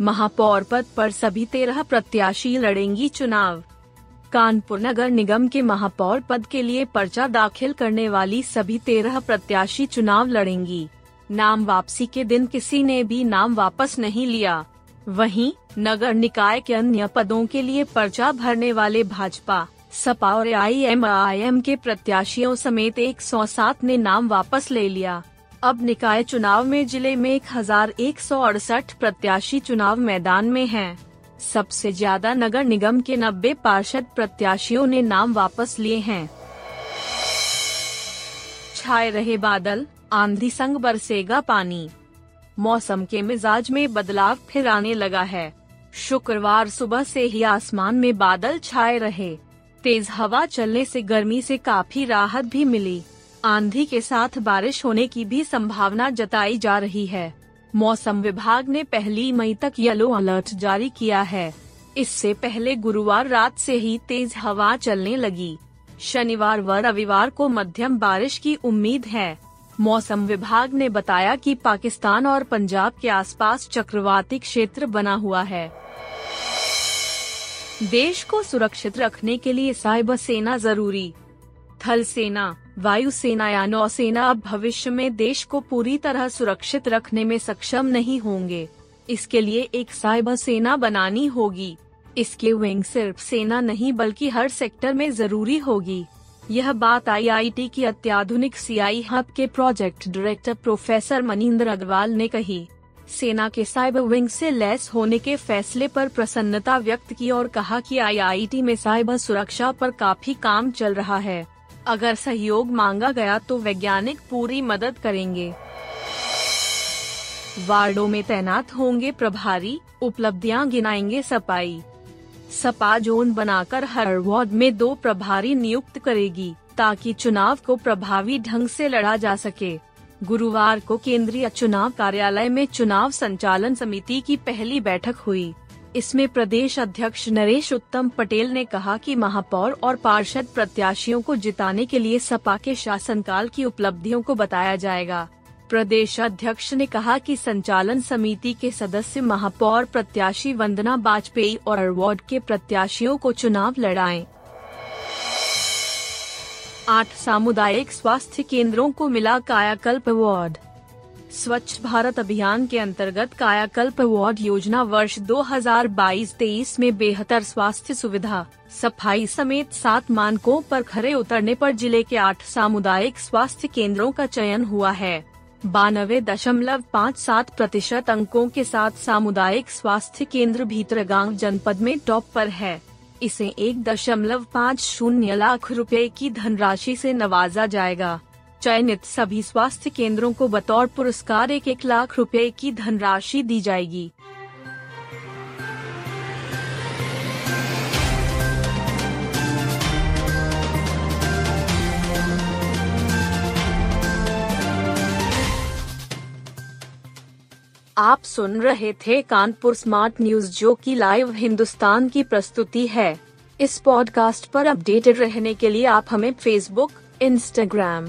महापौर पद पर सभी तेरह प्रत्याशी लड़ेंगी चुनाव। कानपुर नगर निगम के महापौर पद के लिए पर्चा दाखिल करने वाली सभी तेरह प्रत्याशी चुनाव लड़ेंगी। नाम वापसी के दिन किसी ने भी नाम वापस नहीं लिया। वहीं, नगर निकाय के अन्य पदों के लिए पर्चा भरने वाले भाजपा, सपा और आई एम के प्रत्याशियों समेत 107 ने नाम वापस ले लिया। अब निकाय चुनाव में ज़िले में एक हज़ार एक सौ अड़सठ प्रत्याशी चुनाव मैदान में हैं। सबसे ज़्यादा नगर निगम के 90 पार्षद प्रत्याशियों ने नाम वापस लिए हैं। छाए रहे बादल, आंधी संग बरसेगा पानी। मौसम के मिजाज में बदलाव फिर आने लगा है। शुक्रवार सुबह से ही आसमान में बादल छाए रहे। तेज हवा चलने से गर्मी से काफ़ी राहत भी मिली। आंधी के साथ बारिश होने की भी संभावना जताई जा रही है। मौसम विभाग ने पहली मई तक येलो अलर्ट जारी किया है। इससे पहले गुरुवार रात से ही तेज हवा चलने लगी। शनिवार व रविवार को मध्यम बारिश की उम्मीद है। मौसम विभाग ने बताया कि पाकिस्तान और पंजाब के आसपास चक्रवाती क्षेत्र बना हुआ है। देश को सुरक्षित रखने के लिए साइबर सेना ज़रूरी। थल सेना वायुसेना या नौसेना अब भविष्य में देश को पूरी तरह सुरक्षित रखने में सक्षम नहीं होंगे। इसके लिए एक साइबर सेना बनानी होगी। इसके विंग सिर्फ़ सेना नहीं बल्कि हर सेक्टर में ज़रूरी होगी। यह बात आईआईटी की अत्याधुनिक सीआई हब के project director professor Maninder Agrawal ने कही। सेना के साइबर विंग से लैस होने के फैसले पर प्रसन्नता व्यक्त की और कहा कि आईआईटी में साइबर सुरक्षा पर काफ़ी काम चल रहा है। अगर सहयोग मांगा गया तो वैज्ञानिक पूरी मदद करेंगे। वार्डो में तैनात होंगे प्रभारी, उपलब्धियाँ गिनाएँगे सपाई। सपा जोन बनाकर हर वार्ड में दो प्रभारी नियुक्त करेगी, ताकि चुनाव को प्रभावी ढंग से लड़ा जा सके। गुरुवार को केंद्रीय चुनाव कार्यालय में चुनाव संचालन समिति की पहली बैठक हुई। इसमें प्रदेश अध्यक्ष नरेश उत्तम पटेल ने कहा कि महापौर और पार्षद प्रत्याशियों को जिताने के लिए सपा के शासनकाल की उपलब्धियों को बताया जाएगा प्रदेश अध्यक्ष ने कहा कि संचालन समिति के सदस्य महापौर प्रत्याशी वंदना वाजपेयी और वार्ड के प्रत्याशियों को चुनाव लड़ाएँ। आठ सामुदायिक स्वास्थ्य केंद्रों को मिला कायाकल्प अवार्ड स्वच्छ भारत अभियान के अंतर्गत कायाकल्प अवार्ड योजना वर्ष 2022-23 में बेहतर स्वास्थ्य सुविधा। सफ़ाई समेत सात मानकों पर खरे उतरने पर ज़िले के आठ सामुदायिक स्वास्थ्य केंद्रों का चयन हुआ है। बानवे दशमलव पाँच सात प्रतिशत अंकों के साथ सामुदायिक स्वास्थ्य केंद्र भीतरगांव जनपद में टॉप पर है। इसे एक दशमलव पाँच शून्य लाख रुपए की धनराशि से नवाजा जाएगा। चयनित सभी स्वास्थ्य केंद्रों को बतौर पुरस्कार एक एक लाख रुपए की धनराशि दी जाएगी। आप सुन रहे थे कानपुर स्मार्ट न्यूज़, जो की लाइव हिंदुस्तान की प्रस्तुति है। इस पॉडकास्ट पर अपडेटेड रहने के लिए आप हमें फेसबुक इंस्टाग्राम